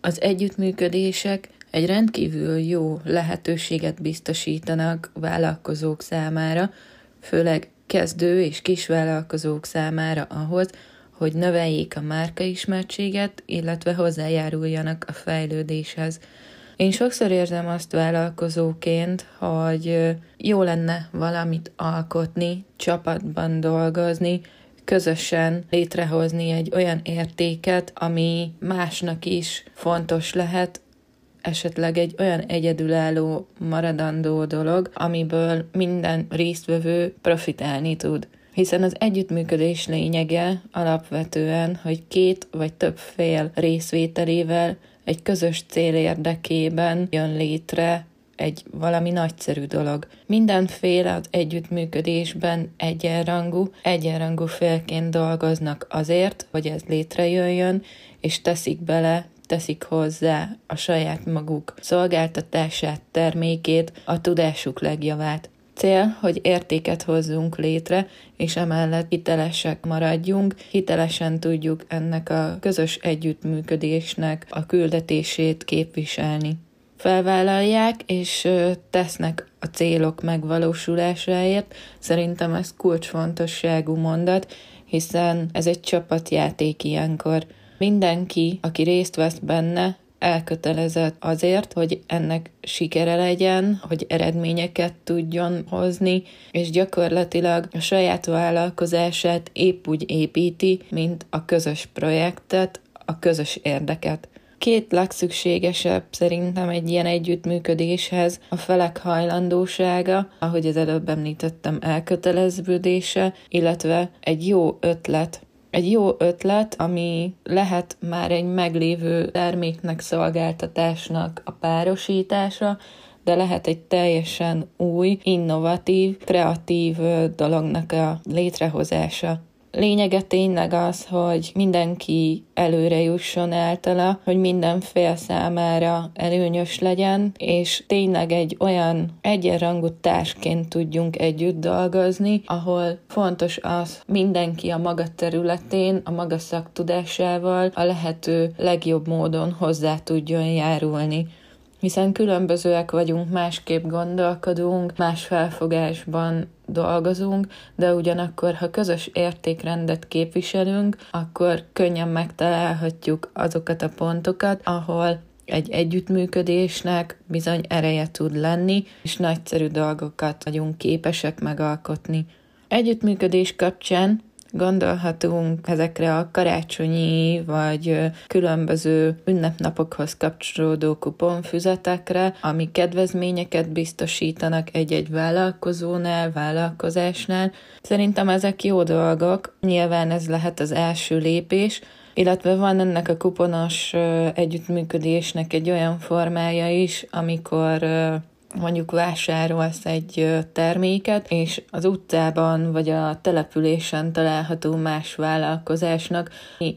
Az együttműködések egy rendkívül jó lehetőséget biztosítanak vállalkozók számára, főleg kezdő és kisvállalkozók számára ahhoz, hogy növeljék a márkaismertséget, illetve hozzájáruljanak a fejlődéshez. Én sokszor érzem azt vállalkozóként, hogy jó lenne valamit alkotni, csapatban dolgozni, közösen létrehozni egy olyan értéket, ami másnak is fontos lehet, esetleg egy olyan egyedülálló, maradandó dolog, amiből minden résztvevő profitálni tud. Hiszen az együttműködés lényege alapvetően, hogy két vagy több fél részvételével egy közös cél érdekében jön létre egy valami nagyszerű dolog. Mindenféle az együttműködésben egyenrangú, egyenrangú félként dolgoznak azért, hogy ez létrejöjjön, és teszik bele teszik hozzá a saját maguk szolgáltatását, termékét, a tudásuk legjavát. Cél, hogy értéket hozzunk létre, és emellett hitelesek maradjunk, hitelesen tudjuk ennek a közös együttműködésnek a küldetését képviselni. Felvállalják és tesznek a célok megvalósulásáért. Szerintem ez kulcsfontosságú mondat, hiszen ez egy csapatjáték ilyenkor. Mindenki, aki részt vesz benne, elkötelezett azért, hogy ennek sikere legyen, hogy eredményeket tudjon hozni, és gyakorlatilag a saját vállalkozását épp úgy építi, mint a közös projektet, a közös érdeket. Két legszükségesebb szerintem egy ilyen együttműködéshez a felek hajlandósága, ahogy az előbb említettem, elköteleződése, illetve egy jó ötlet, egy jó ötlet, ami lehet már egy meglévő terméknek, szolgáltatásnak a párosítása, de lehet egy teljesen új, innovatív, kreatív dolognak a létrehozása. Lényege tényleg az, hogy mindenki előre jusson általa, hogy minden fél számára előnyös legyen, és tényleg egy olyan egyenrangú társként tudjunk együtt dolgozni, ahol fontos az, mindenki a maga területén, a maga szaktudásával a lehető legjobb módon hozzá tudjon járulni hiszen különbözőek vagyunk, másképp gondolkodunk, más felfogásban dolgozunk, de ugyanakkor, ha közös értékrendet képviselünk, akkor könnyen megtalálhatjuk azokat a pontokat, ahol egy együttműködésnek bizony ereje tud lenni, és nagyszerű dolgokat vagyunk képesek megalkotni. Együttműködés kapcsán Gondolhatunk ezekre a karácsonyi vagy különböző ünnepnapokhoz kapcsolódó kuponfüzetekre, ami kedvezményeket biztosítanak egy-egy vállalkozónál, vállalkozásnál. Szerintem ezek jó dolgok, nyilván ez lehet az első lépés, illetve van ennek a kuponos együttműködésnek egy olyan formája is, amikor mondjuk vásárolsz egy terméket, és az utcában vagy a településen található más vállalkozásnak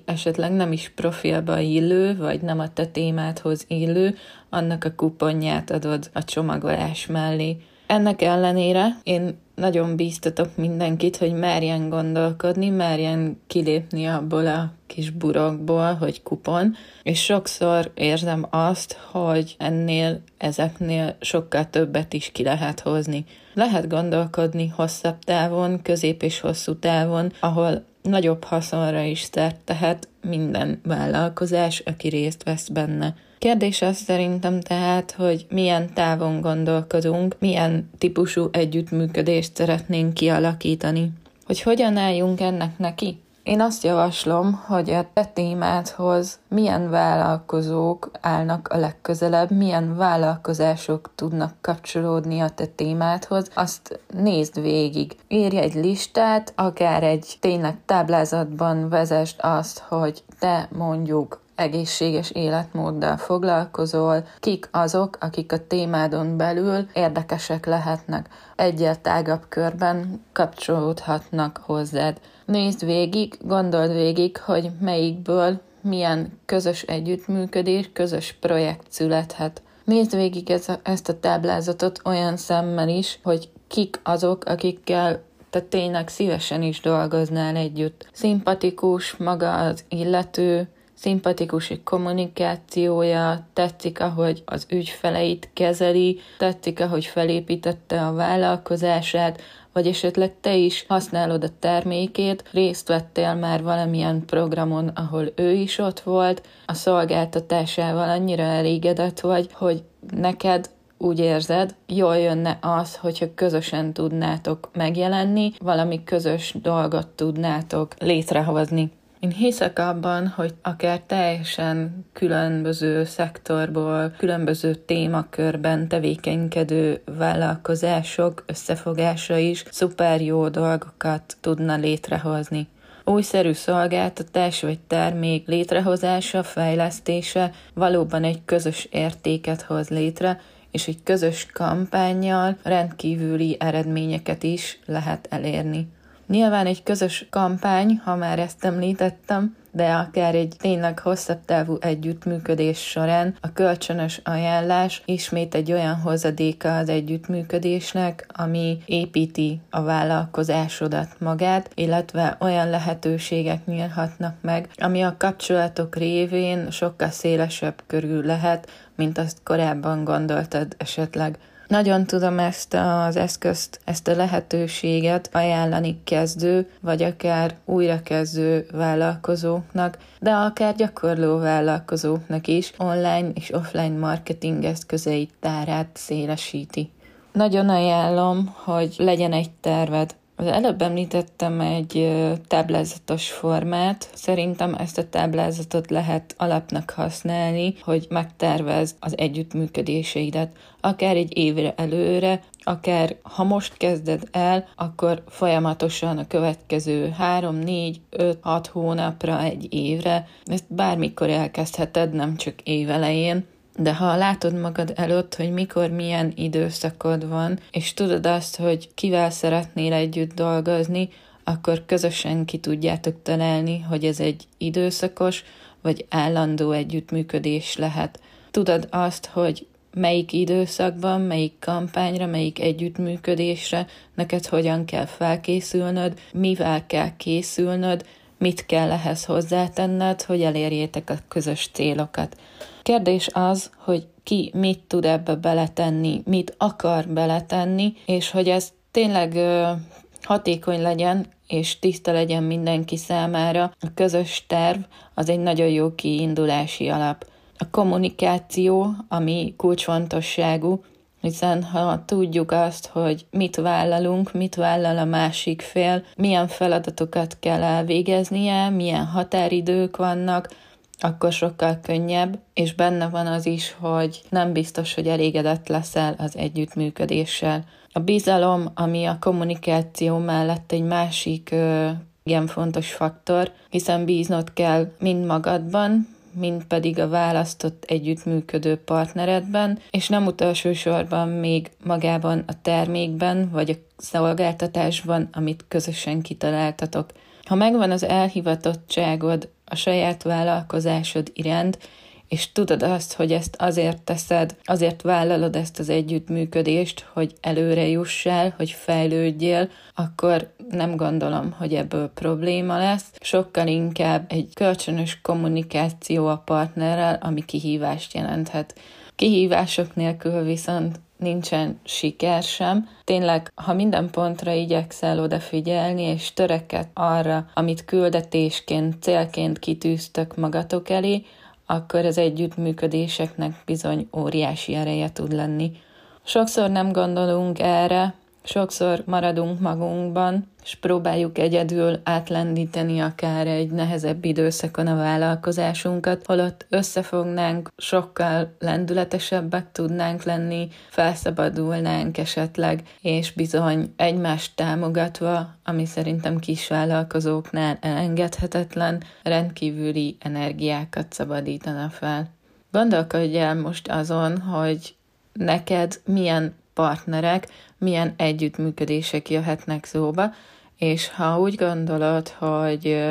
esetleg nem is profilba illő, vagy nem a te témádhoz illő, annak a kuponját adod a csomagolás mellé. Ennek ellenére én nagyon bíztatok mindenkit, hogy merjen gondolkodni, merjen kilépni abból a kis burokból, hogy kupon, és sokszor érzem azt, hogy ennél, ezeknél sokkal többet is ki lehet hozni. Lehet gondolkodni hosszabb távon, közép és hosszú távon, ahol nagyobb haszonra is szert tehet minden vállalkozás, aki részt vesz benne. Kérdés az szerintem tehát, hogy milyen távon gondolkodunk, milyen típusú együttműködést szeretnénk kialakítani. Hogy hogyan álljunk ennek neki? Én azt javaslom, hogy a te témádhoz milyen vállalkozók állnak a legközelebb, milyen vállalkozások tudnak kapcsolódni a te témádhoz, azt nézd végig. Írj egy listát, akár egy tényleg táblázatban vezest azt, hogy te mondjuk egészséges életmóddal foglalkozol, kik azok, akik a témádon belül érdekesek lehetnek, egyel tágabb körben kapcsolódhatnak hozzád. Nézd végig, gondold végig, hogy melyikből milyen közös együttműködés, közös projekt születhet. Nézd végig ez a, ezt a táblázatot olyan szemmel is, hogy kik azok, akikkel te tényleg szívesen is dolgoznál együtt. Szimpatikus maga az illető, szimpatikus kommunikációja, tetszik, ahogy az ügyfeleit kezeli, tetszik, ahogy felépítette a vállalkozását, vagy esetleg te is használod a termékét, részt vettél már valamilyen programon, ahol ő is ott volt, a szolgáltatásával annyira elégedett vagy, hogy neked úgy érzed, jól jönne az, hogyha közösen tudnátok megjelenni, valami közös dolgot tudnátok létrehozni. Én hiszek abban, hogy akár teljesen különböző szektorból, különböző témakörben tevékenykedő vállalkozások összefogása is szuper jó dolgokat tudna létrehozni. Újszerű szolgáltatás vagy termék létrehozása, fejlesztése valóban egy közös értéket hoz létre, és egy közös kampányjal rendkívüli eredményeket is lehet elérni. Nyilván egy közös kampány, ha már ezt említettem, de akár egy tényleg hosszabb távú együttműködés során a kölcsönös ajánlás ismét egy olyan hozadéka az együttműködésnek, ami építi a vállalkozásodat magát, illetve olyan lehetőségek nyílhatnak meg, ami a kapcsolatok révén sokkal szélesebb körül lehet, mint azt korábban gondoltad esetleg. Nagyon tudom ezt az eszközt, ezt a lehetőséget ajánlani kezdő, vagy akár újrakezdő vállalkozóknak, de akár gyakorló vállalkozóknak is online és offline marketing eszközeit tárát szélesíti. Nagyon ajánlom, hogy legyen egy terved, az előbb említettem egy táblázatos formát. Szerintem ezt a táblázatot lehet alapnak használni, hogy megtervez az együttműködéseidet, akár egy évre előre, akár ha most kezded el, akkor folyamatosan a következő 3, 4, 5, 6 hónapra, egy évre, ezt bármikor elkezdheted, nem csak évelején, de ha látod magad előtt, hogy mikor milyen időszakod van, és tudod azt, hogy kivel szeretnél együtt dolgozni, akkor közösen ki tudjátok találni, hogy ez egy időszakos vagy állandó együttműködés lehet. Tudod azt, hogy melyik időszakban, melyik kampányra, melyik együttműködésre neked hogyan kell felkészülnöd, mivel kell készülnöd, mit kell ehhez hozzátenned, hogy elérjétek a közös célokat. Kérdés az, hogy ki mit tud ebbe beletenni, mit akar beletenni, és hogy ez tényleg hatékony legyen, és tiszta legyen mindenki számára. A közös terv az egy nagyon jó kiindulási alap. A kommunikáció, ami kulcsfontosságú, hiszen ha tudjuk azt, hogy mit vállalunk, mit vállal a másik fél, milyen feladatokat kell elvégeznie, milyen határidők vannak, akkor sokkal könnyebb, és benne van az is, hogy nem biztos, hogy elégedett leszel az együttműködéssel. A bizalom, ami a kommunikáció mellett egy másik ö, igen fontos faktor, hiszen bíznod kell mind magadban, mind pedig a választott együttműködő partneredben, és nem utolsó sorban még magában a termékben vagy a szolgáltatásban, amit közösen kitaláltatok. Ha megvan az elhivatottságod a saját vállalkozásod iránt, és tudod azt, hogy ezt azért teszed, azért vállalod ezt az együttműködést, hogy előre jussál, hogy fejlődjél, akkor nem gondolom, hogy ebből probléma lesz. Sokkal inkább egy kölcsönös kommunikáció a partnerrel, ami kihívást jelenthet. Kihívások nélkül viszont nincsen siker sem. Tényleg, ha minden pontra igyekszel odafigyelni, és töreket arra, amit küldetésként, célként kitűztök magatok elé, akkor az együttműködéseknek bizony óriási ereje tud lenni. Sokszor nem gondolunk erre, sokszor maradunk magunkban, és próbáljuk egyedül átlendíteni akár egy nehezebb időszakon a vállalkozásunkat, holott összefognánk, sokkal lendületesebbek tudnánk lenni, felszabadulnánk esetleg, és bizony egymást támogatva, ami szerintem kis vállalkozóknál elengedhetetlen, rendkívüli energiákat szabadítana fel. Gondolkodj el most azon, hogy neked milyen partnerek, milyen együttműködések jöhetnek szóba, és ha úgy gondolod, hogy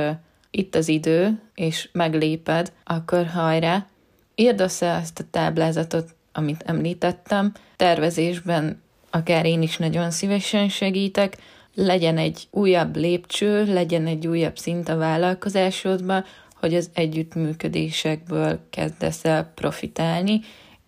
itt az idő, és megléped, akkor hajrá, írd össze ezt a táblázatot, amit említettem, tervezésben akár én is nagyon szívesen segítek, legyen egy újabb lépcső, legyen egy újabb szint a vállalkozásodban, hogy az együttműködésekből kezdesz el profitálni,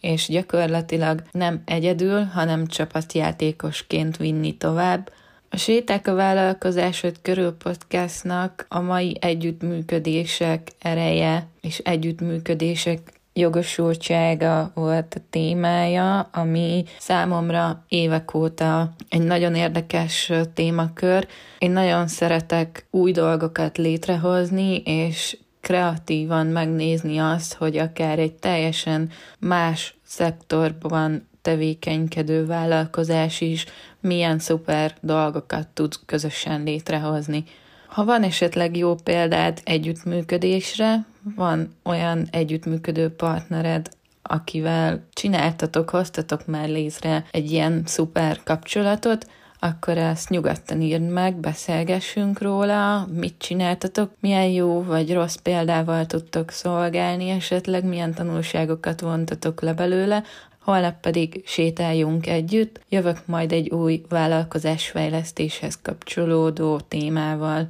és gyakorlatilag nem egyedül, hanem csapatjátékosként vinni tovább. A Séták a vállalkozásod körül podcastnak a mai együttműködések ereje és együttműködések jogosultsága volt a témája, ami számomra évek óta egy nagyon érdekes témakör. Én nagyon szeretek új dolgokat létrehozni, és kreatívan megnézni azt, hogy akár egy teljesen más szektorban tevékenykedő vállalkozás is milyen szuper dolgokat tud közösen létrehozni. Ha van esetleg jó példád együttműködésre, van olyan együttműködő partnered, akivel csináltatok, hoztatok már létre egy ilyen szuper kapcsolatot, akkor ezt nyugodtan írd meg, beszélgessünk róla, mit csináltatok, milyen jó vagy rossz példával tudtok szolgálni, esetleg milyen tanulságokat vontatok le belőle, holnap pedig sétáljunk együtt, jövök majd egy új vállalkozásfejlesztéshez kapcsolódó témával.